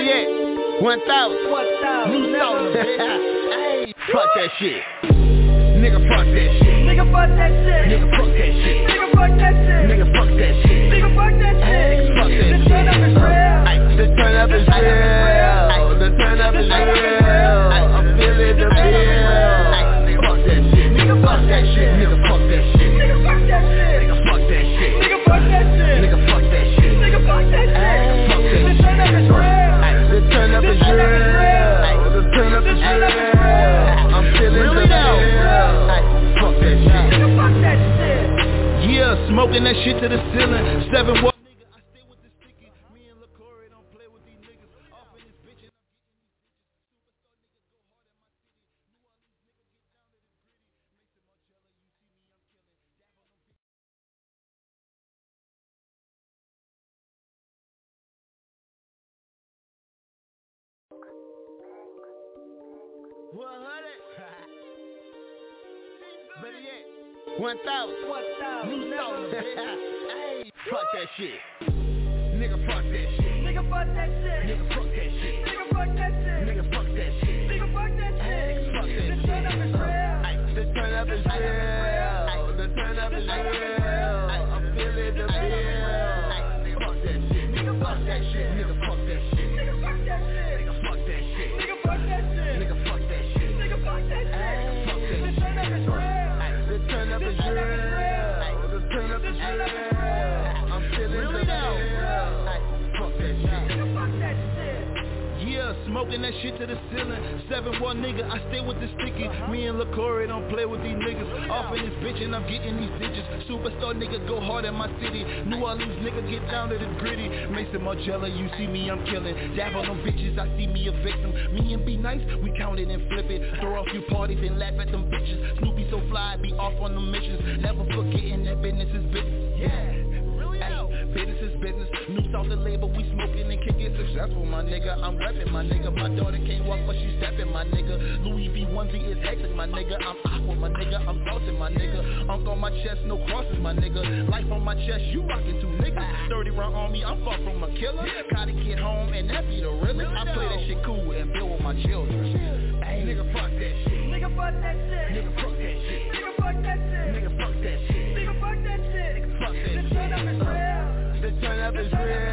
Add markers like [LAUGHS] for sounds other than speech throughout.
Yet, 1,000. 1,000. New South. hey, fuck that shit. Nigga, fuck that shit. Nigga, fuck that shit. Nigga, fuck that shit. Nigga, fuck that shit. Nigga, fuck that shit. Nigga, fuck that shit. Nigga, fuck that shit. The turn up is real. The turn up is real. The turn up is real. I'm feeling the bill. Nigga, fuck that shit. Nigga, fuck that shit. Nigga, fuck that shit. Smoking that shit to the ceiling. Seven fuck that shit. Nigga, fuck that shit. Nigga, fuck that shit. Nigga, fuck that shit. Nigga, fuck that shit. Nigga, fuck that shit. Nigga, fuck that shit. The turn up is real. The turn up is real. The turn up is real. Smoking that shit to the ceiling. Seven one nigga, I stay with the sticky. Me and LaCory don't play with these niggas. Off in this bitch and I'm getting these digits. Superstar nigga go hard in my city. New Orleans nigga get down to the gritty. Maison Margiela, you see me, I'm killing. Dab on them bitches, I see me a victim. Me and be nice, we count it and flip it. Throw a few parties and laugh at them bitches. Snoopy so fly, be off on the missions. Never forgetting that business is business. Yeah. Ay, business is New the label, we smoking and kicking successful, my nigga. I'm repping, my nigga. My daughter can't walk, but she stepping, my nigga. Louis V onesie is hectic, my nigga. I'm aqua, my nigga. I'm salted, my nigga. Unk on my chest, no crosses, my nigga. Life on my chest, you rockin' two niggas. 30 round on me, I'm far from a killer. Gotta get home and that be the realest. I play that shit cool and build with my children. Ay, nigga, fuck that shit. Nigga, fuck that shit. Nigga, fuck that shit. Nigga, fuck that shit. Nigga, fuck that shit. Nigga, fuck that shit. Fuck that The uh, turn up is real. The turn up is real.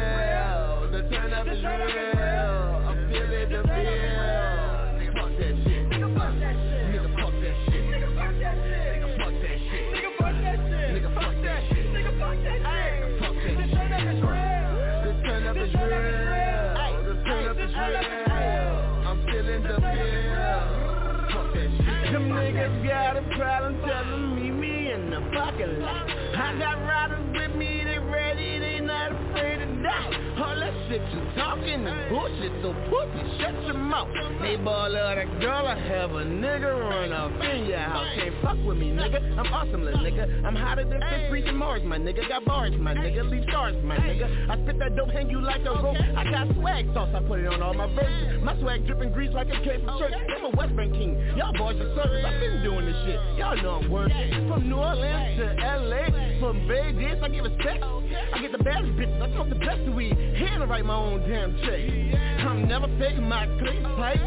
You talking is bullshit, so pussy, shut your mouth. Neighbor love that girl, I have a nigga run off in your house. Can't fuck with me, nigga. I'm awesome, little nigga. I'm hotter than fish reaching Mars, my nigga. Got bars, my nigga. Leave stars, my nigga. I spit that dope, hang you like a rope. I got swag sauce, I put it on all my verses. My swag dripping grease like it came from church. I'm a West Bank king. Y'all boys are circus. I've been doing this shit. Y'all know I'm working. From New Orleans to LA, from Vegas, I give respect. I get the baddest bitches. I smoke the best weed. Hand to write my own damn check. I'm never faking my click pipe.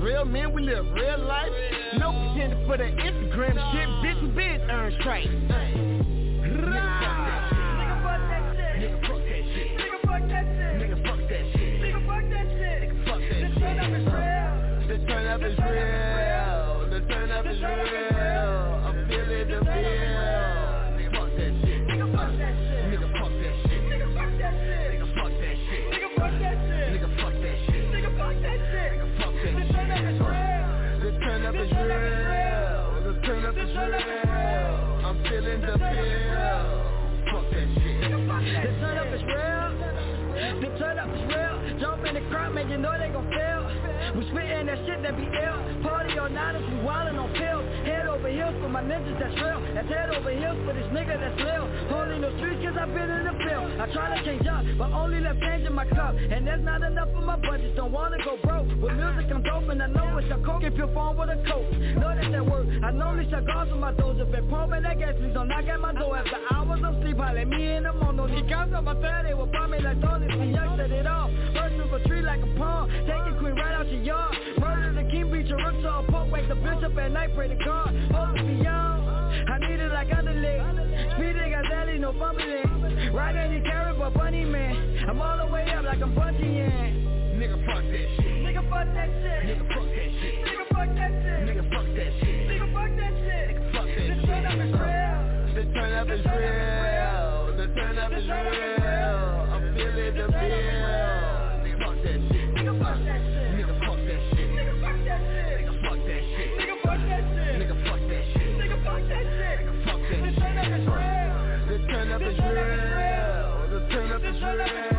Real men, we live real life. No pretending for the Instagram shit. Bitch, been earn stripes. In man, you know they gon' fail. We spittin' that shit that be ill. Party all night, we wildin' on pills. Head over heels for my ninjas that's real. That's head over heels for this nigga that's real. Only no streets cause I've been in the field. I try to change up, but only left change in my cup. And that's not enough for my budget. Don't wanna go broke. With music I'm dope and I know it's a coke. If you're phone with a coat, know that that work. I normally guards on my doors. If it pumping that gas, please don't knock at my door. After hours of sleep, holler me in the morning. Comes on my they will buy me like Tony. See, young set it off right out your yard. Murder the king, beat your rooks Wake the bitch up at night, pray to God. On, I need it like no the carrot, but bunny man. I'm all the way up like I'm bungee fuck that shit. Nigga, fuck that shit. Nigga, fuck that shit. Nigga, fuck that shit. The turn up is real. I'm feeling the Nigga, fuck that shit. Nigga, fuck that shit. drill. Just turn up the real.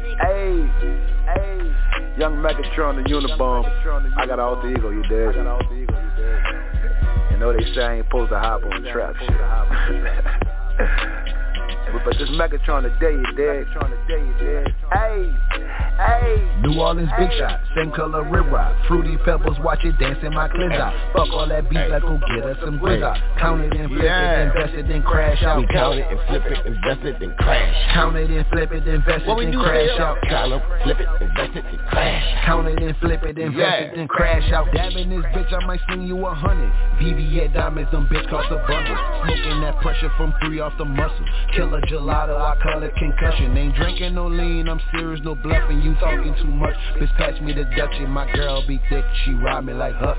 The. Hey, hey, young Megatron, the Unibomb. I got an alter ego, you dig? You know they say I ain't supposed to hop on the trap shit. [LAUGHS] but, this Megatron today, you dig? Hey, hey. New Orleans big shot, same color rib rock. Fruity pebbles, watch it dance in my cleanser. Fuck all that beef, let's go get us some grizza. Count it and flip it, invest it, then crash out. We count it and flip it, invest it, then crash. Count it and flip it, invest it, then crash out. Count it, flip it, invest it, then crash. Count it and flip it, invest it, then crash out. Dabbing this bitch, I might sling you a hundred. VVS diamonds, them bitch cost a bundle. Smoking that pressure from three off the muscle. Killer gelato, I call it concussion. Ain't drinking no lean, I'm serious, no bluffing. You talking too much. Bitch, pass me the Dutchie. My girl be thick, she ride me like Huff.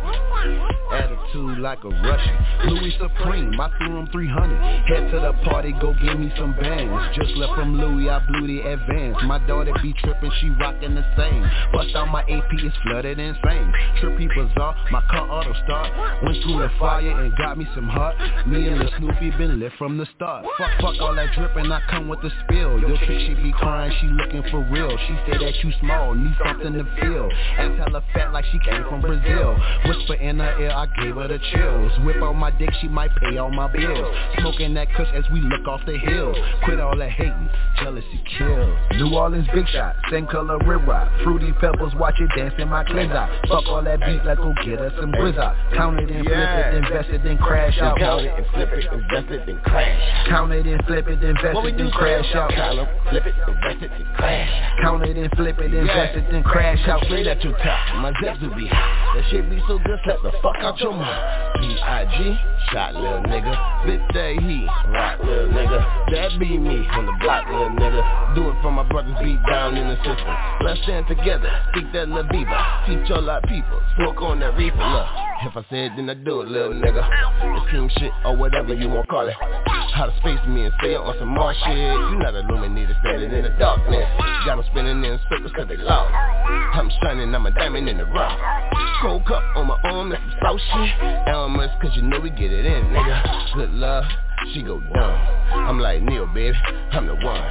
Attitude like a Russian. Louis Supreme, I threw him 300. Head to the party, go give me some bands. Just left from Louis, I blew the advance. My daughter be tripping, she rocking the same. Bust out my AP, it's flooded insane. Trippy bizarre, my car auto start. Went through the fire and got me some heart. Me and the Snoopy been lit from the start. Fuck, fuck all that dripping, I come with a spill. Your chick, she be crying, she looking for real. She say that you small, need something to feel. And tell her fat like she came from Brazil. Whisper in her ear, I gave her the chills. Whip on my dick, she might pay all my bills. Smoking that kush as we look off the hills. Quit all that hating, jealousy kills. New Orleans big shot, same color rib rock. Fruity pebbles, watch it dance in my cleanser. Fuck all that beat, let's go get us some grizza. Count it and flip Yeah. it, invest it, then crash out. Count it and flip it, invest it, then crash. Count it and flip it, invest What we it, do, then crash out. It, flip it, invest it, then crash. Count it and flip it, invest it, then crash out. Straight at your top, my zips will be hot. That shit be so good, slap the fuck out your mouth. B.I.G. Shot little nigga, bit that heat, rock little nigga. That be me on the block, little nigga. Do it for my brothers beat down in the system. Let's stand together, speak that little beaver. Teach all our people, smoke on that reefer. Look, if I say it, then I do it, little nigga. It's king shit or whatever you want to call it. How to space me and stay on some more shit. You not illuminated, standing in the darkness. Got them spinning in circles cause they lost. I'm shining, I'm a diamond in the rough. Gold cup on my arm, that's some slow shit. Elmer's cause you know we get it in, nigga. Good love, she go dumb. I'm like Neil, baby, I'm the one.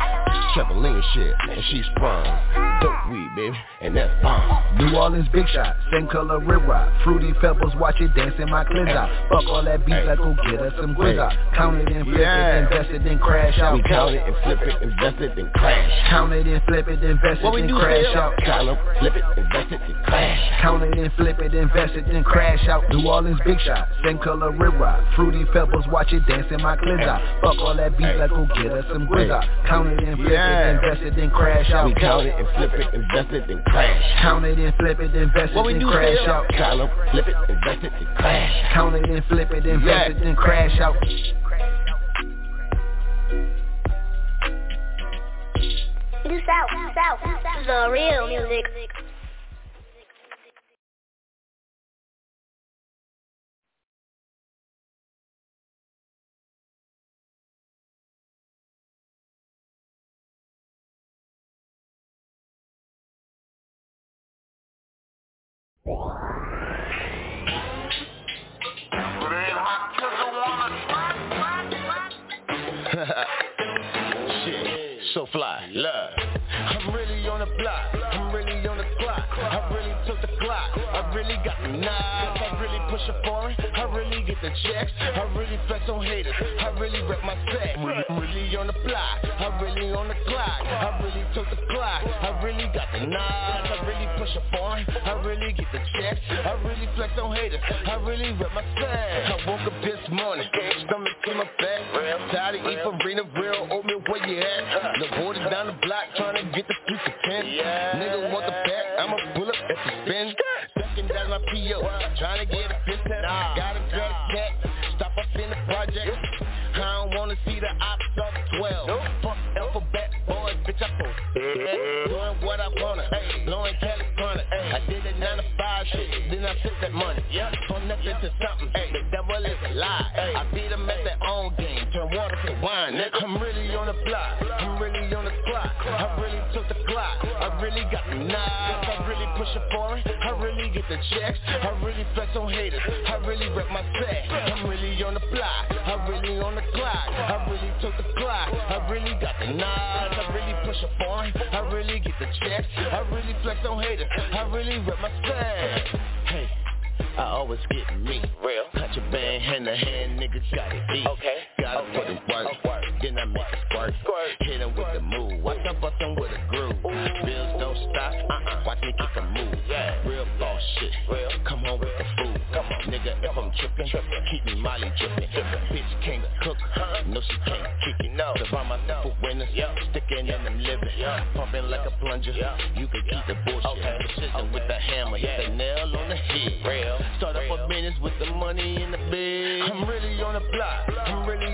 Trampoline shit, and she sprung. Dope weed, baby, and that's bomb. New Orleans big shot, same color rib rock. Fruity pebbles, watch it dance in my cleanser. Fuck all that beef, let's go get us some grizza. Count it and flip Yeah. it, invest it, then crash out. We count it and flip it, invest it, then crash. Count it and flip it, invest it, What then do, crash out. Count it, flip it, invest it, then crash. Count it and flip it, invest it, then crash out. New Orleans big shot, same color rib rock. Fruity pebbles, watch it dance in my cleanser. Fuck all that beef, let's go get us some grizza. Count it and flip Yeah. it, invest it, then crash out. We count it and flip it, invest it, then crash. Count it and flip it, invest it, What we then do, crash Phil? out. Count it, flip it, invest it, then crash. Count it and flip it, invest Yeah. it, then crash out. Do South, South, the real music. [LAUGHS] So fly, love. I'm really on the block, really got the knives. I really push a foreign. I really get the checks. I really flex on haters. I really rep my set. Really on the block. I really on the clock. I really took the clock. I really got the knives. I really push a foreign. I really get the checks. I really flex on haters. I really rep my set. I woke up this morning. Stomach to my back. Tired of eating from Rena Real. Oatmeal where you at? The borders down the block trying to get the piece of ten. Nigga want the back. I'ma pull up at the spin. Down my PO. Trying to get a piston. got a drug cat. Stop up in the project. I don't wanna see the ops up 12. Fuck alphabet boys, bitch, I post. [LAUGHS] Doing what I wanna. Blowing California. I did it 9 to 5 shit. Then I took that money. From nothing to something. The devil is a lie. I beat them at their own game. Turn water to wine. Nigga, I'm really on the block. I'm really on the clock. I really took the clock. I really got the knives. I really push a foreign. I really get the checks. I really flex on haters. I really rep my set. I'm really on the block. I really on the clock. I really took the clock. I really got the knives. I really push a foreign. I really get the checks. I really flex on haters. I really rep my set. Hey. I always get me. Real. Contraband, hand to hand, niggas gotta eat. Okay. Gotta Okay. put in work. Then I make a squirt. Hit 'em with the move. Watch I bust 'em with a groove. Bills don't stop. Uh-uh. Watch me kick a move. Yeah. Real boss shit. Real. Come Nigga, if I'm trippin', keep me Molly drippin'. Bitch can't cook. No, she can't kick it. No. Survive my for winners. Yeah sticking in them living. Pumping like a plunger. You can keep the bullshit. Okay. Precision with the hammer. Hit the nail on the head. Real. Start up a business with the money in the bed. I'm really on the block. I'm really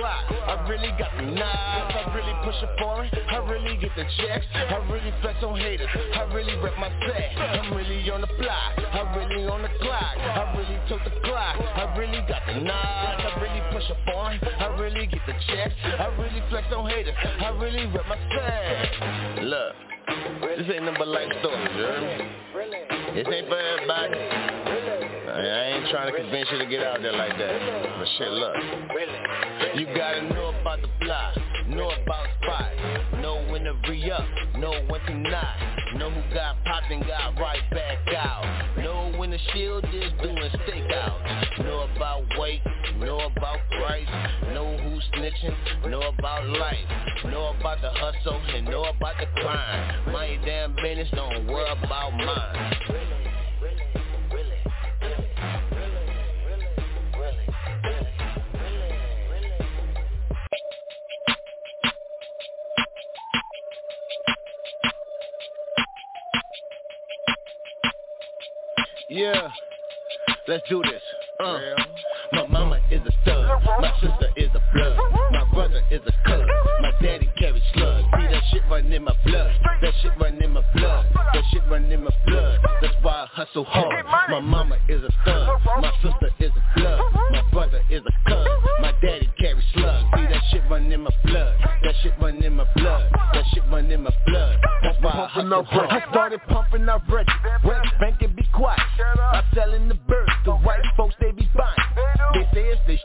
took. I really got the knives. I really push a foreign. I really get the checks. I really flex on haters. I really rep my set. I'm really on the block. I really on the clock. I really took the clock. I really got the knives. I really push a foreign. I really get the checks. I really flex on haters. I really rep my set. Look. This ain't but life stories, you heard me? This ain't for everybody. I ain't trying to convince you to get out there like that. But shit, look. You gotta know about the block, know about spots, know when to re-up, know when to not, know who got popped and got right back out, know when the shield is doing stakeout, know about weight, know about price, know who's snitching, know about life, know about the hustle and know about the crime. My damn business, don't worry about mine. Let's do this. Uh, my mama is a stud, my sister is a blood, my brother is a cuz, my daddy carries slugs. See that shit run in my blood, that shit run in my blood, that shit run in my blood. That's why I hustle hard. My mama is a stud, my sister is a blood, my brother is a cuz, my daddy carries slugs. See that shit run in my blood, that shit run in my blood, that shit run in my blood. That's why I hustle hard. I started pumping up ready, West Bank and be quiet. I'm selling the birds,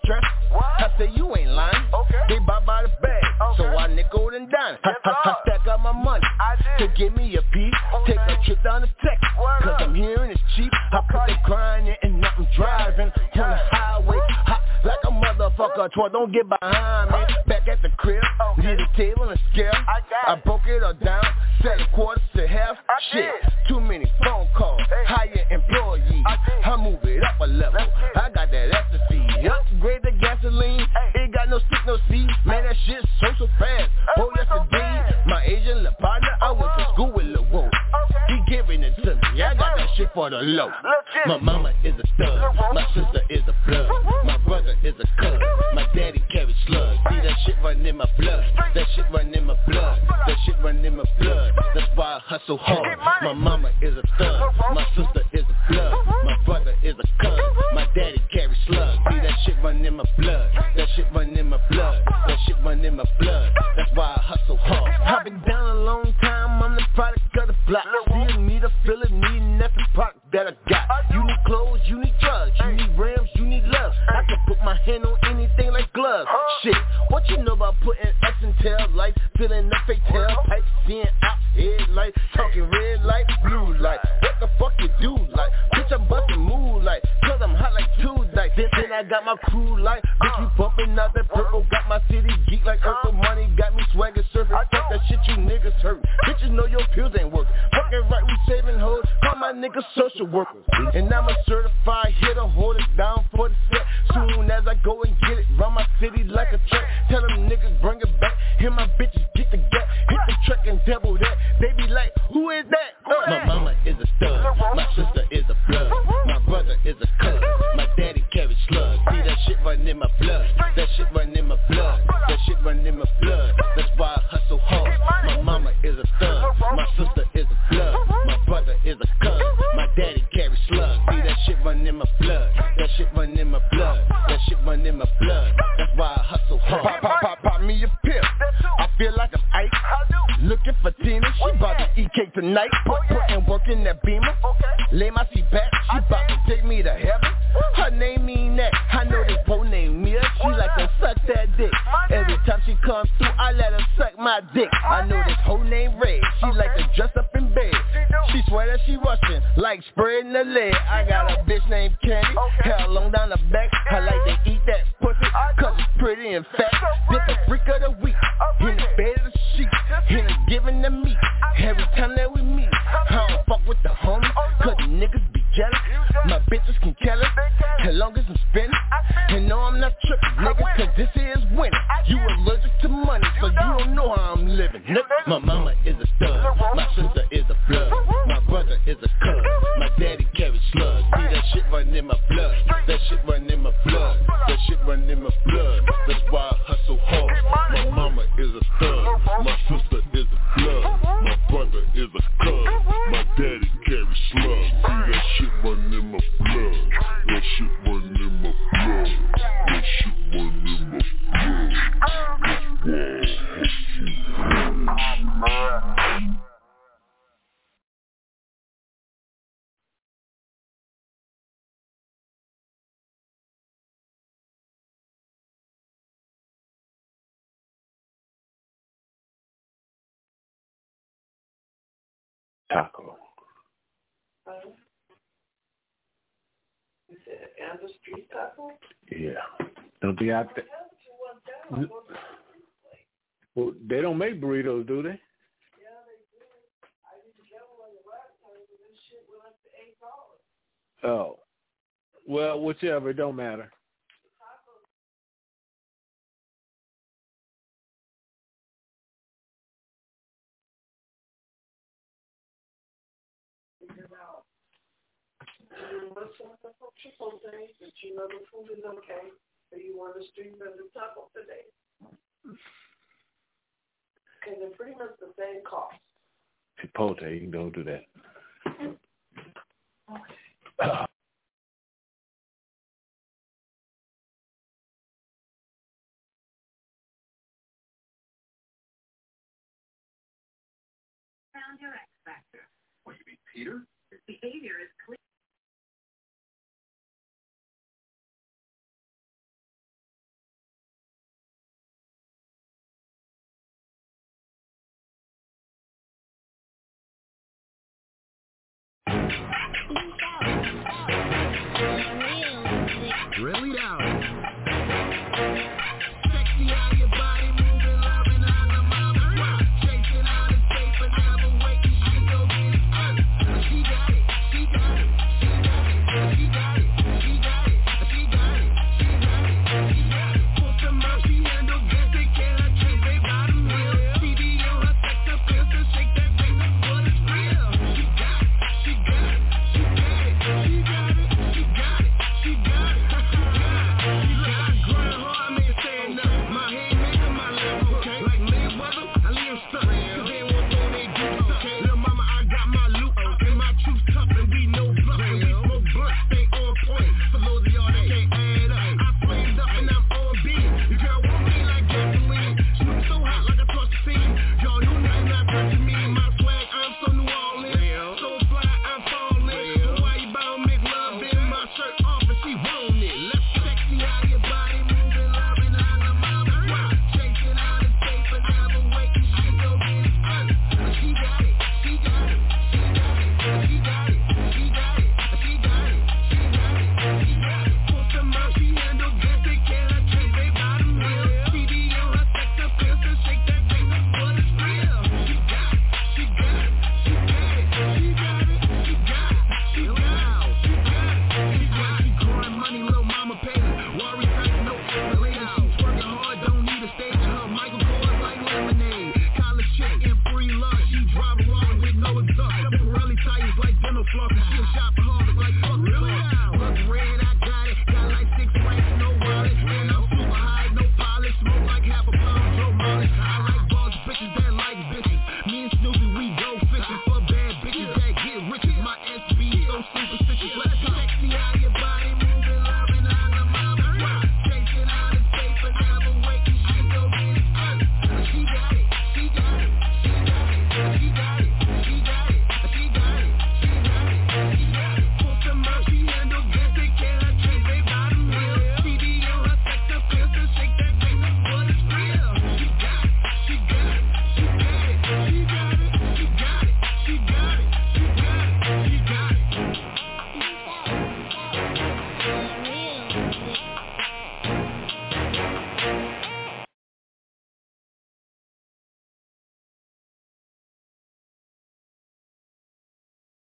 say it's they stress. I say you ain't lying. Okay. They buy by the bag, so I nickel and dime. I, I, I stack up my money i to give me a piece. Take a trip down to Texas, cause I'm hearing it's cheap. I put the grind in and I'm driving on the highway. Hot like a motherfucker, toy, don't get behind me. Back at the crib, need a table and scale. I broke it all down, set a quarter to half. Shit, too many phone calls, hire employees. I move it up a level. I got that ecstasy. Upgrade the gasoline, ain't got no stick, no seat. Man, that shit so so fast. Oh yes indeed, my Asian partner, I went to shit for the low. My mama is a stud, my sister is a blood, my brother is a cuz, my daddy carries slugs. See that shit run in my blood, that shit run in my blood, that shit run in my blood. That's why I hustle hard. My mama is a thug, my sister is a blood, my brother is a cuz, my daddy carries slugs. See that shit run in my blood, that shit run in my blood, that shit run in my blood. That's why I hustle hard. I've been down a long time, I'm the product of the block. Still need a filler, need that I got. You need clothes, you need drugs, you need rims, you need love. I can put my hand on anything like gloves. Shit, what you know about putting X in tail lights, filling up fake tail pipes, seeing ops headlight, talking red light, blue light. What the fuck you do like? Bitch, I'm busting moonlight, cause I'm hot like dice. Then, then I got my crew like, bitch, you bumping out that purple. Got my city geek like Urkel money, got me swaggin' surfing. Fuck that shit, you niggas hurt. Bitches know your pills ain't working. Fucking right, we saving hoes. Niggas social workers. And I'm a certified hitter, hold it down for the set. Soon as I go and get it, run my city like a track. Tell them niggas bring it back. Hear my bitches get the gap. Hit the truck and double that. They be like, who is that? Uh, my mama is a stud. My sister is a blood. My brother is a cuz. My daddy carries slugs. See that shit run in my blood. That shit run in my blood. That shit run in my blood. That's why I hustle hard. My mama is a stud. My sister That in my blood. That's why I hustle hard. Pop, pop, pop, pop me a pill. I feel like I'm Ike. Looking for Tina. She bout to eat cake tonight. Put, put and work in that beamer. Lay my seat back. She bout to take me to heaven. Her name mean that. I know this po name Mia. She like to suck that dick. Every time she comes through, I let her suck my dick. I know this whole name Red. She like to dress up in bed. She swear that she Russian, like spreading the leg. I got a bitch named Candy. Hair long down the back. I like to eat that pussy, cause it's pretty and fat. Different freak of the week. In the bed of the sheet. In the giving the meat. Every time that we meet. I don't fuck with the homies, cause the niggas be jealous. My bitches can kill it, as long as I'm spinning. And no, I'm not tripping, nigga, cause this is winning. You allergic to money, so you don't know how I'm living. My mama is a stud, my sister run in my blood. That's why I hustle hard. My mama is a stud, my sister Taco. You said the street taco? Yeah. Don't be out there. Well, they don't make burritos, do they? Yeah, they do. Oh. Well, whichever, it don't matter. What's up with the triple day? But you know the food is okay. So you want the street vendor taco today? Because they're pretty much the same cost. Chipotle, you can go do that. Found your X factor. What do you mean, Peter? His behavior is clear.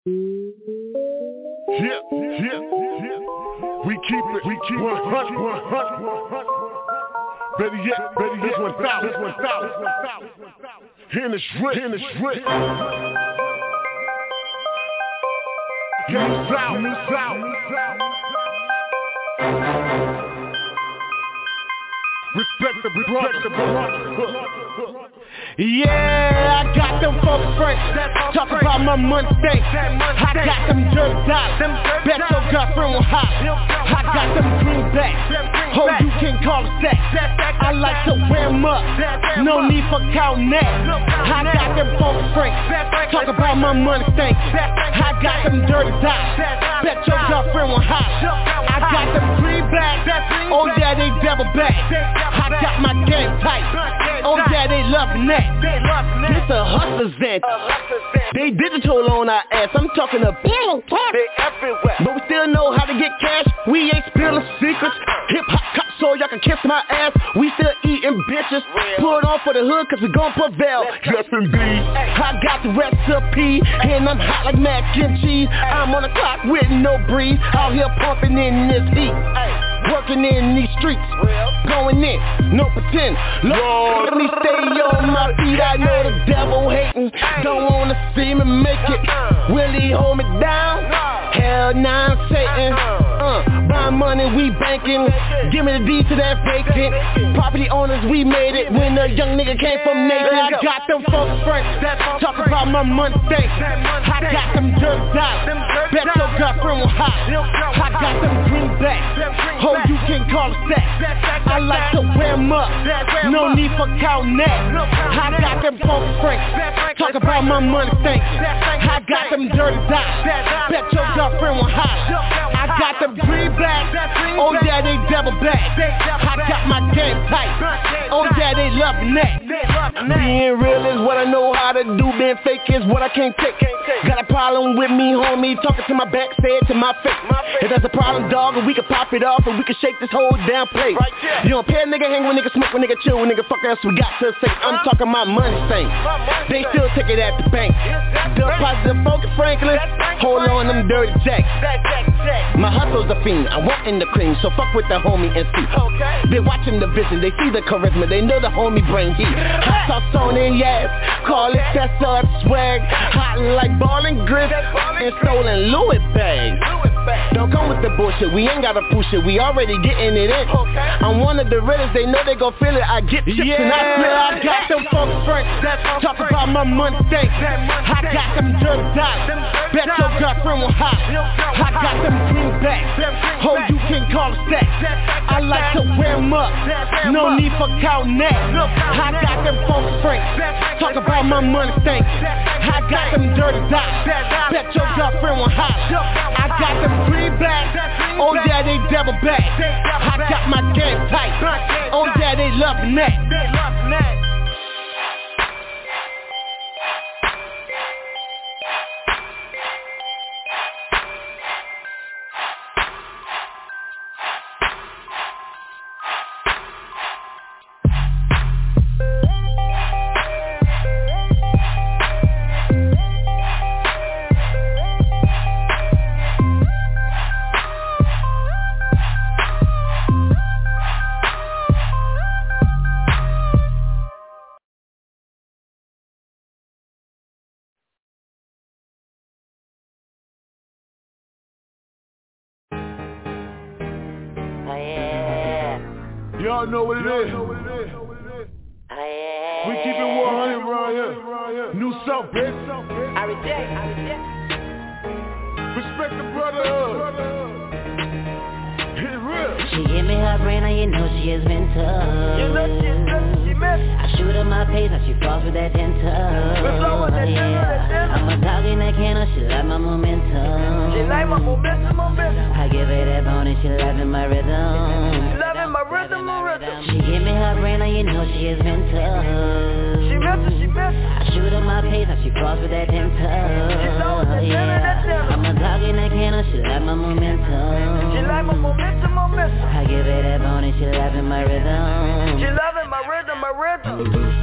Yeah, yeah, yeah. We keep it, we keep 100, 100. Better yet, better yet, 1,000, 1,000. In the strip, in the strip. Game south, new south. Respect the respect the brother. Yeah, I got them folks French. Talk about my money thing. I got them dirt dollars. Bet your girlfriend will hop. I got them greenbacks. Oh, you can call it that. I like to wear them up. No need for counting that. I got them folks French. Talk about my money thing. I got them dirty dollars. Bet your girlfriend will hop. I got them greenbacks. Oh yeah, they double back. I got my game tight. Oh yeah, they loving that. This a hustler's vent. They digital on our ass. I'm talking a billion cash. They everywhere. But we still know how to get cash. We ain't spilling secrets. Hip hop cop so y'all can kiss my ass. We still eating bitches. Put it on for the hood cause we gon' prevail. Yes indeed. I got the recipe and I'm hot like mac and cheese. I'm on the clock with no breeze. Out here pumping in this heat. Working in these streets. Going in, no pretend. Lord, let me stay on my feet. I know the devil hating. Don't wanna see me make it. Will he hold me down? Hell nah, I'm Satan. Uh, buy money, we banking. Give me the deed to that vacant. Property owners, we made it. When a young nigga came from Nathan, I got them folks French. Talk about my money thing. I got them dirt dollars. Bet your girlfriend will hop. I got them greenbacks. Oh, you can call it that. I like to wear them up. No need for counting that. I got them folks French. Talk about my money thing. I got them dirty dollars. Bet your girlfriend will hop. I got them greenbacks. Oh yeah, they double back. I got my game tight. Oh yeah, they loving that. Being real is what I know how to do. Being fake is what I can't take. Got a problem with me, homie. Talking to my back, say it to my face. If that's a problem, dog, we can pop it off and we can shake this whole damn place. You don't pay a nigga hang with nigga smoke with nigga chill with nigga fuck else we got to say. I'm talking my money thing. They still take it at the bank. Deposit focus Franklin. Hold on them dirty jacks. My hustle's a fiend. I want in the cream, so fuck with the homie and see. They watching the vision, they see the charisma, they know the homie bring heat. Hot sauce on it, yes. Call it that's up swag. Hot like ball and grip and stolen Louis bags. Don't come with the bullshit, we ain't gotta push it, we already getting it in. I'm one of the realest, they know they gon' feel it. I get chips and I feel I got them folks French. Talk about my money thing. I got them dirt dollars. Bet your girlfriend will hop. I got them greenbacks. Oh, you can call that. I like to wear them up. No need for counting that. I got them folks French. Talk about my money thing. I got them dirty dollars. Bet your girlfriend will hop. I got them greenbacks. Oh yeah, they double back. I got my game tight. Oh yeah, they loving that.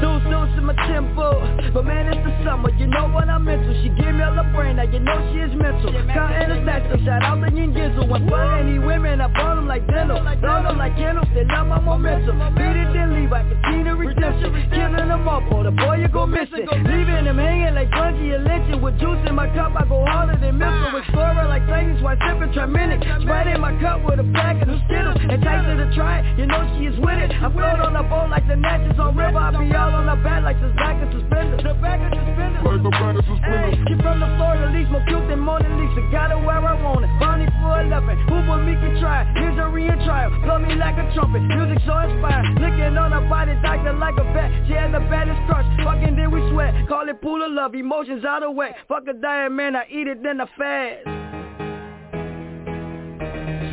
Loving rhythm. My rhythm, my rhythm. Deuce, deuce in my tempo. But man, it's the summer, you know what I'm into. She give me all the brain, now you know she is mental. Counting the stacks, so shout out to Yin Gizzle. When fuck any women, I burn them like dental. Burn them like candles, they love my momentum. Beat it then leave, I can see the redemption Killing them up, or the boy you go missing. Leaving them hanging like bungee and lynching With juice in my cup, I go harder than missile With scoring like Titans, while sipping Triaminic Sprite in my cup with a pack of the Skittles And taste to try, you know she is with it. I float on the boat like the Natchez on river. I be all on the back like this back of suspenders. The back of suspenders. Like the back of suspenders? Hey, she from the Florida Leaks, more cute than Mona Lisa. Got her where I want it, Bonnie for 11 Who but me can try, misery and trial. Blow me like a trumpet, music so inspired. Looking on her body, doctor like a vet. She had the baddest crush, fucking then we sweat. Call it pool of love, emotions out of whack. Fuck a diet, man, I eat it then I fast.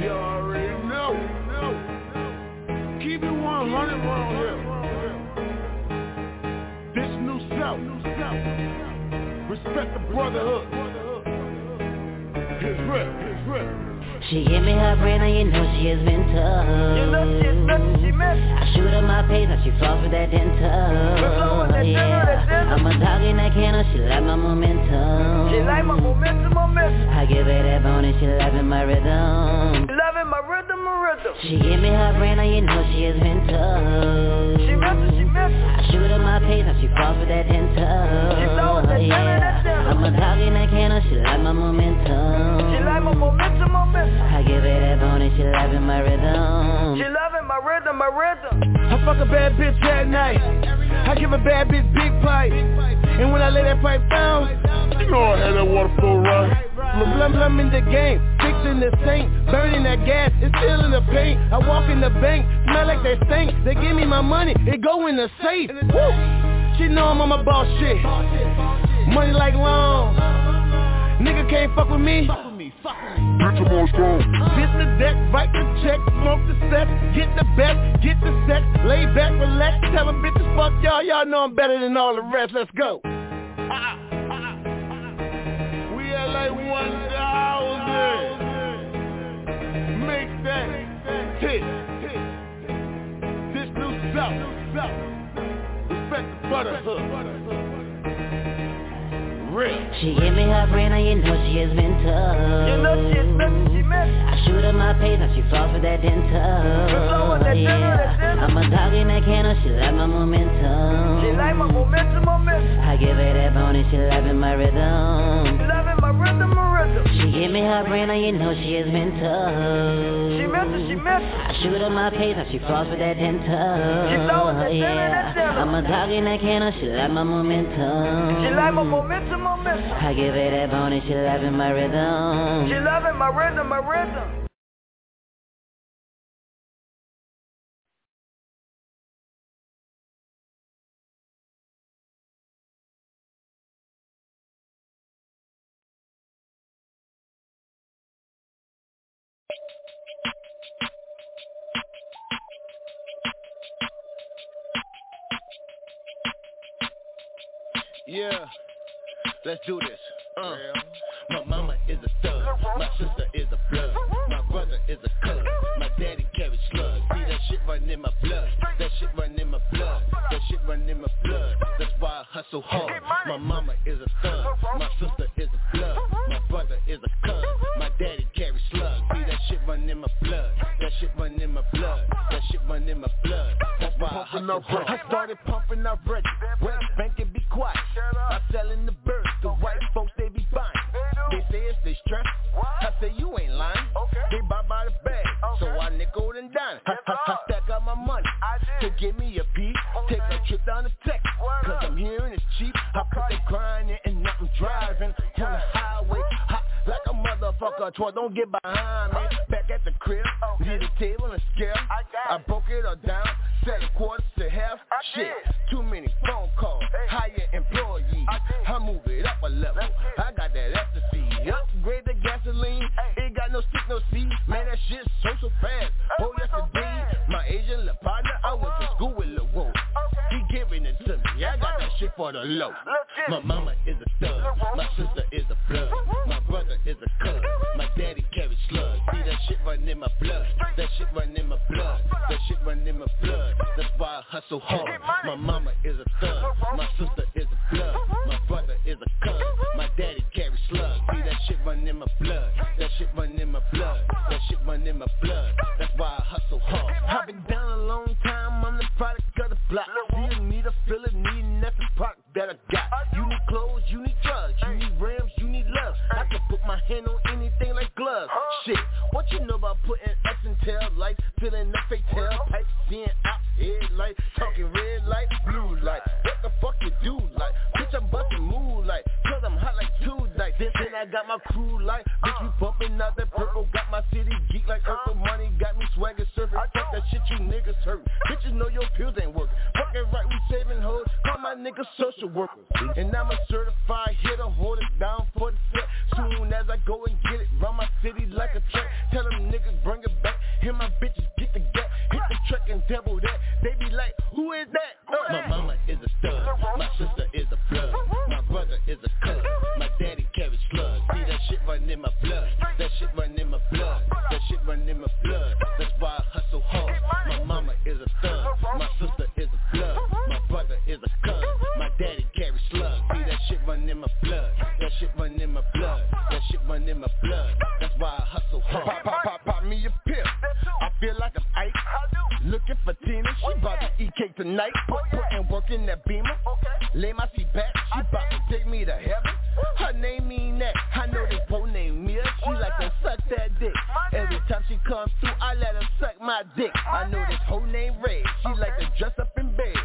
You already know. Keep it 100 round here. Respect the brotherhood. His rep, his rep. She give me her brain and you know she has been tough. You know she is missing, she I shoot her my pace and she falls for that dental Yeah, I'm a dog in that kennel, she like my momentum. She like my momentum, momentum. I give her that bone and she loving my rhythm. Loving my rhythm, my rhythm. She give me her brain and you know she has been tough. She missing, she missing I shoot her my pace and she falls for that dental She low with that dental, that. I'm a dog in that kennel, she like my momentum She like my momentum, momentum I give her that bone and she loving my rhythm She loving my rhythm, my rhythm I fuck a bad bitch at night. I give a bad bitch big pipe. And when I lay that pipe down, You know I had that water flow right. Blum blum blum in the game, fixing the sink, burning that gas, it's still in the paint. I walk in the bank, smell like that stink. They give me my money, it go in the safe. Woo! She know I'm on my boss shit. Money like long. Nigga can't fuck with me. Bitch, I'm on strong. Bitch the deck, write the check, smoke the set, get the best, get the sex, lay back, relax, tell them bitches fuck y'all, y'all know I'm better than all the rest, let's go. We at like 1,000. Make that hit. This new South. Respect the brotherhood. Real. She give me her brain and you know she has been tough You know she is missing, she missing I shoot her my pace and she falls for that dental that dental, that dental. I'm a dog in that kennel, she like my momentum She like my momentum, momentum I give her that bone and she loving my rhythm my rhythm, my rhythm She give me her brain you know she has been tough She missing, she missing I shoot her my pace and she falls for that dental. She with that dental, that dental. I'm a dog in that kennel, she like my momentum. She like my momentum, momentum. I give her that bone and she loving my rhythm. She loving my rhythm, my rhythm let's do this. Uh, my mama is a thug, my sister is a blood, my brother is a cuz, my daddy carries slugs. See that shit run in my blood, that shit run in my blood, that shit run in my blood. That's why I hustle hard. My mama is a thug, my sister is a blood, my brother is a cuz, my daddy carries slugs. See that shit run in my blood, that shit run in my blood, that shit run in my blood. That's why I Pumping hustle up hard. I started pumping out records, I, I, I stack out my money to give me a piece. Take a trip down to Texas, cause I'm hearing it's cheap. I put the grind in and now I'm driving on the highway. Hot like a motherfucker, toy, don't get behind me. Back at the crib, did a table and scale. I broke it all down, set a quarters to half. Shit, too many phone calls, hire employees. I move it up a level. I got that ecstasy. Upgrade the gasoline. It got no stick, no seat. Man, that shit so so fast. Oh, yesterday, Asian La partner. I went to school with LaRue. He giving it to me. I got that shit for the low. My mama is a thug. My sister is a blood. My brother is a cub. My daddy carry slugs. See that shit run in my blood. That shit run in my blood. That shit run in my blood. That's why I hustle hard. My mama is a thug. My sister is a blood. My brother is a cub. My daddy carry slugs. See that shit run in my blood. That shit run in my blood. That shit run in my blood. That's why I my anything like gloves. Shit, what you know about putting X and tail lights, filling up fake tailpipes, seeing out headlights, talking red light, blue light. What the fuck you do like? Bitch, I'm busting moonlight, cause I'm hot like two nights. Then, then I got my crew like, bitch, we bumping out that purple. Got my city geek like Urkel money, got me swagger surfing. Fuck that shit you niggas hurt. Bitches know your pills ain't working. Fucking right, we saving hoes. Call my niggas social workers. And I'm a certified hitter, hold it down for the set. Soon as I go and get it, run my city like a truck. Tell them niggas bring it back. Hear my bitches get the gap. Hit the truck and double that. They be like, who is that? Uh, my mama is a stud. My sister is a blood. My brother is a cuz. My daddy carries slugs. See that shit run in my blood. That shit run in my blood. That shit run in my blood. That's why I hustle hard. My mama is a stud. My sister is a blood. My brother is a cuz. My daddy carries slugs. See that shit run in my blood. That shit run in my blood. That shit run in my blood. That's why I hustle hard. Pop, pop, pop, pop me a pill. I feel like I'm Ike. Looking for Tina. She bout to eat cake tonight. Put, putting work in that beamer. Lay my seat back. She bout to take me to heaven. Her name mean that. I know this boy named Mia. She like to suck that dick. Every time she comes through, I let her suck my dick. I know this whole name Red. She like to dress up in bed.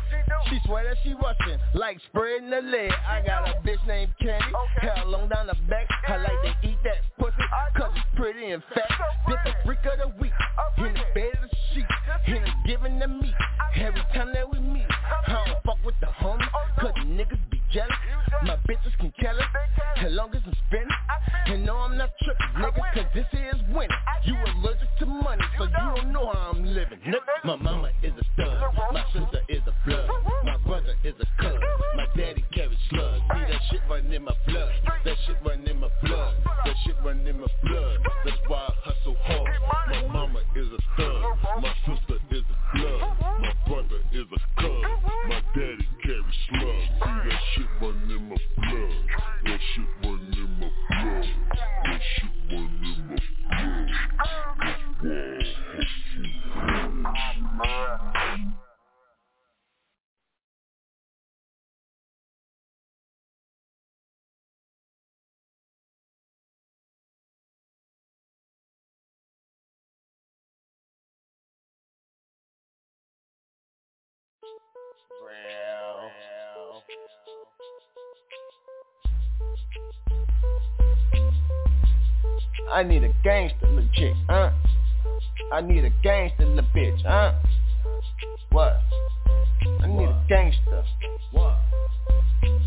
She swear that she Russian, like spreading the leg. I got a bitch named Candy, hair long down the back. I like to eat that pussy, cause it's pretty and fat. Dip the freak of the week, in the bed of the sheet, in the giving the meat. Every time that we meet, I don't fuck with the homies, cause the niggas be jealous. My bitches can kill it, as long as I'm spinning. And no, I'm not tripping, nigga, cause this is winning. You allergic to money, so you don't know how I'm living, nigga. My mama is a stud, my sister is a blood, is a cuz, mm-hmm. my daddy carries slugs. See that shit run in my blood, that shit run in my blood, that shit run in my blood. I need a gangster little chick, huh? I need a gangster little bitch, huh? What? I need a gangster. What?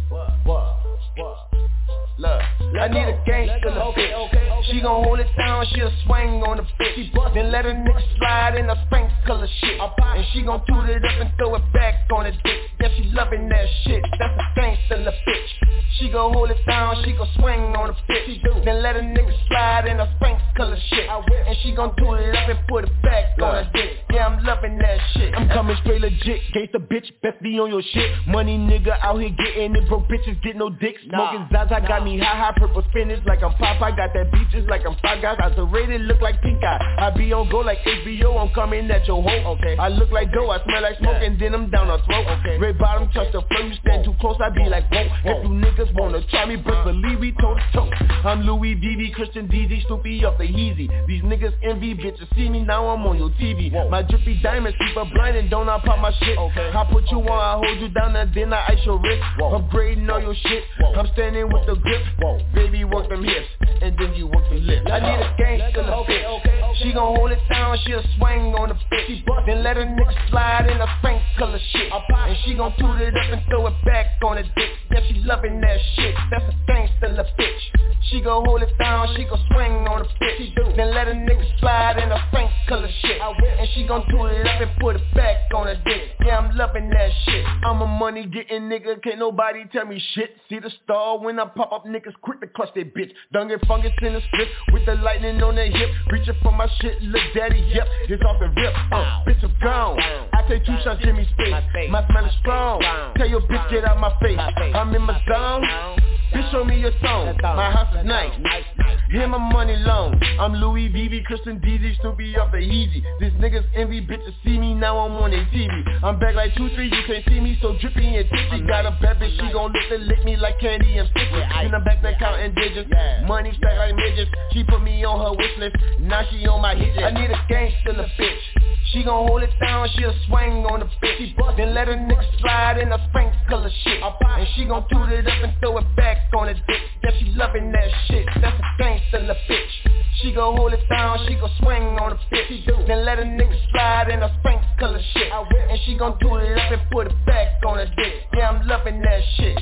What? What? What? Look, I need a gangster bitch. She gon' hold it down, she'll swing on the bitch. Then let a nigga slide in a Spanx color shit. And she gon' toot it up and throw it back on the dick. Yeah, she loving that shit. That's a gangster little bitch. She gon' hold it down, she gon' swing on the bitch. Then let a nigga slide in a Spanx color shit. And she gon' do it up and put it back on the dick. Yeah, I'm loving that shit. I'm coming straight legit, gangsta bitch, best be on your shit. Money nigga out here getting it, broke bitches get no dick. Smoking Zaza got me high, high, purple spinach like I'm Popeye. Got that beaches like I'm Five Guys. I rated look like pink eye. I be on go like HBO, I'm coming at your hoe. Okay. I look like dough, I smell like smoke, and then I'm down her throat. Okay. Red bottom touch the floor, you stand too close, I be like whoa. If you niggas wanna try me, but believe we toe to toe. I'm Louis VV, Christian DZ, Snoopy up the Heezy. These niggas envy, bitches see me now, I'm on your TV. My drippy diamonds keep her blind and don't I pop my shit. Okay. I put you on, I hold you down and then I ice your wrist. Upgrading all your shit. I'm standing with the grip. Baby, work them hips, and then you work the lips. I need a gangster to fit. She gon' hold it down, she'll swing on the bitch. Then let a nigga slide in a Spanx color shit. And she gon' toot it up and throw it back on the dick. Yeah, she loving that shit. That's a gangster little bitch. She gon' hold it down, she gon' swing on the bitch. Then let a nigga slide in a Spanx color shit. And she gon' toot it up and put it back on the dick. Yeah, I'm loving that shit. I'm a money getting nigga, can't nobody tell me shit. See the star when I pop up, niggas quick to clutch that bitch. Don't get fungus in the split with the lightning on their hip. Reaching for my shit, look daddy, yep, it's off the rip. Uh, bitch, I'm gone. I take two shots, give me space. My smell is strong. Tell your bitch get out my face. I'm in my zone. Bitch, show me your song. My house is nice. Hear my money long. I'm Louis VV, Christian DZ, Snoopy up the easy. These niggas envy, bitches see me now. I'm on their TV. I'm back like two, three. You can't see me so drippy and tipsy. Got a bad bitch, she gon' lick, lick me like candy and sticky. I'm back, back counting digits. Money stack like midgets. She put me on her wish list. Now she on my hit list. I need a gangster, bitch. She gon' hold it down, she'll swing on the bitch. Then let a nigga slide in a Spanx color shit. And she gon' toot it up and throw it back on the dick. Yeah, she loving that shit. That's a gangster, a bitch. She gon' hold it down, she gon' swing on the bitch. Then let a nigga slide in a Spanx color shit. And she gon' do it up and put it back on the dick. Yeah, I'm loving that shit.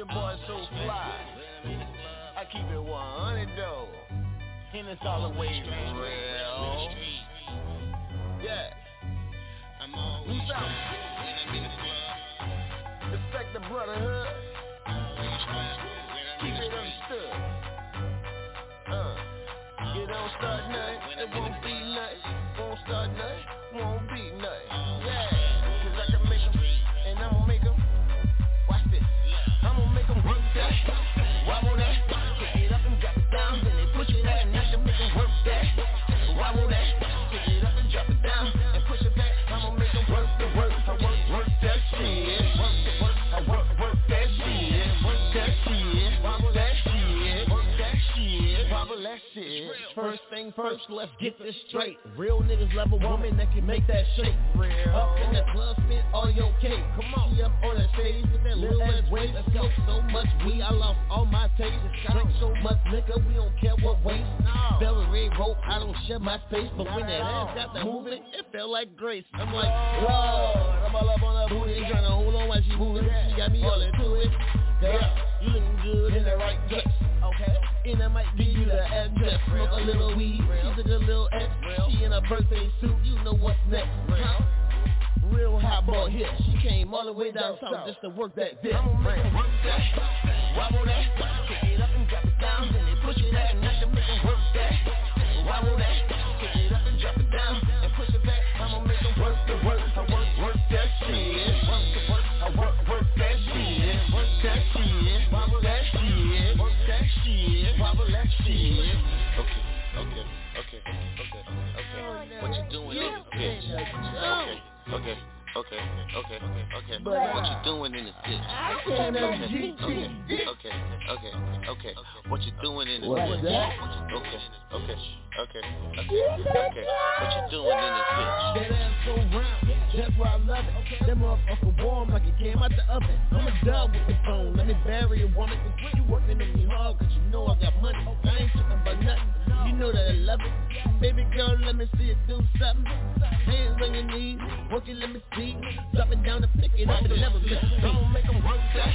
Your boy so fly. I keep it 100 though. And it's all the way real. Yeah. I'm always Respect the brotherhood. Keep it understood. Uh, you don't start nothing, it won't be nothing. Won't start nothing, won't be nothing. Yeah, first, let's get this straight. Real niggas love a uh, woman that can make that shake. Real. Up in the club, spit all your cake. Come on. She up on that stage with that little ass waist. Let's go. So much weed, I lost all my taste. Drink so much liquor, we don't care what waste. No. Bellery rope, I don't share my space. But when that ass got the movement, it felt like grace. I'm like, whoa. I'm all up on her booty, trying to hold on while she moving. She got me all into it. Yeah, you looking good in the right dress. Okay. And I might give you the address. Smoke a little weed, she took a little X. She in a birthday suit, you know what's next. Huh? Real hot ball hit. She came all the way down south just to work that dick. I'ma make 'em work that. Wobble that. Pick it up and drop it down. Then they push it back and I can make 'em work that. Wobble that. Pick it up and drop it down. Shit. Okay, okay, okay, okay, okay. What you doing in this bitch? Okay, okay. Okay, okay, okay, okay. What you doing in this bitch? can't Okay, okay, okay, okay, okay. What you doing in this What's bitch? that? Okay, okay, okay, okay. What you doing in this bitch? That ass so round, that's why I love it. That motherfucker warm like it came out the oven. I'm a dub with the phone, let me bury a woman. You working on me hard cause you know I got money. I ain't tripping about nothing, you know that I love it. Baby girl, let me see you do something. Hands on your knees, work it, let me see. Drop it down and pick it up and a beat. I'ma make 'em work that.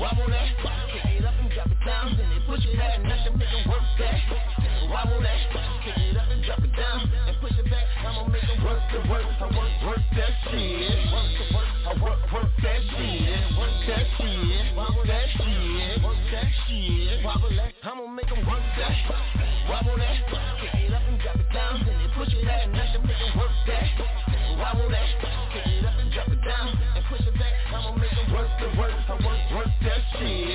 Wobble that. Pick it up and drop it down. Then they push it back I can make 'em work that. Wobble that. Pick work the work. I work, work that shit. Work the work. I work, work that shit. Work that shit. That shit. Work that shit. I'ma make 'em work that. I work that. Wobble it up and drop it down. And push it back. I'ma make 'em work the work. That shit, I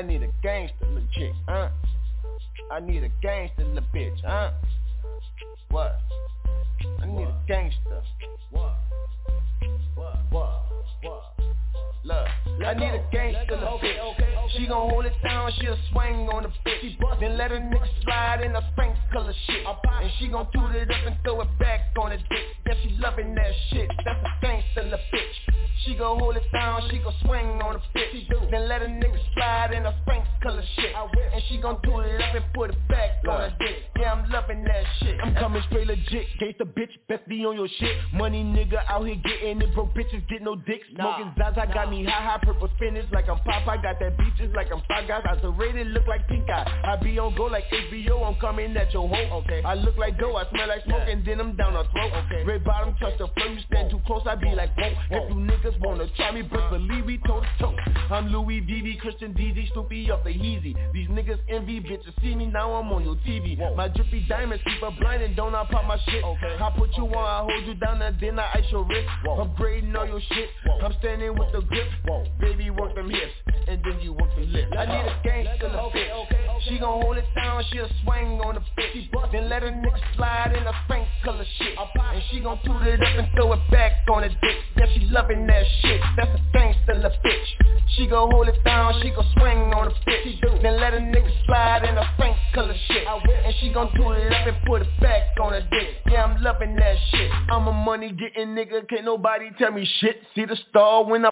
need a gangster little chick, huh? I need a gangster little bitch, huh? What? I need a gangster. What? What? What? What? Look, I need a gangster little bitch. She gon' hold it down, she'll swing on the bitch. Then let a nigga slide in a Spanx color shit. And she gon' toot it up and throw it back on the dick. Yeah, she loving that shit. Gon' hold it down, she gon' swing on the bitch. Then let a nigga slide in a Spanx color shit. And she gon' do it up and put it back on the dick. Yeah, I'm loving that shit. I'm coming straight legit, gangsta bitch, best be on your shit. Money nigga out here getting it, broke bitches get no dick. Smoking Zaza got me high, high purple spinach like I'm Popeye. Got that beaches like I'm Five Guys. I rated look like pink eye. I be on go like HBO, I'm coming at your hoe. Okay. I look like dough, I smell like smoke and then I'm down her throat. Okay. Red bottom touch the floor, you stand too close, I be like whoa. If you niggas wanna try me, best uh. believe we toe to toe. I'm Louis VV, Christian DZ, Snoopy up the Heezy. These niggas envy bitches, see me now I'm on your TV. My drippy diamonds keep her blind and don't I pop my shit. Okay. I put you on, I hold you down and then I ice your wrist. Upgrading all your shit. I'm standing with the grip. Baby, work them hips and then you work the lips. I need a gangster little bitch. She gon' hold it down, she'll swing on the bitch. Then let a nigga slide in a Spanx color shit. And she gon' toot it up and throw it back on the dick. Yeah, she loving that shit. That's a gangster bitch. She gon' hold it down, she gon' swing on the bitch. Then let a nigga slide in a Spanx color shit. And she gon' do it up and put it back on the dick. Yeah, I'm loving that shit. I'm a money getting nigga, can't nobody tell me shit. See the star when I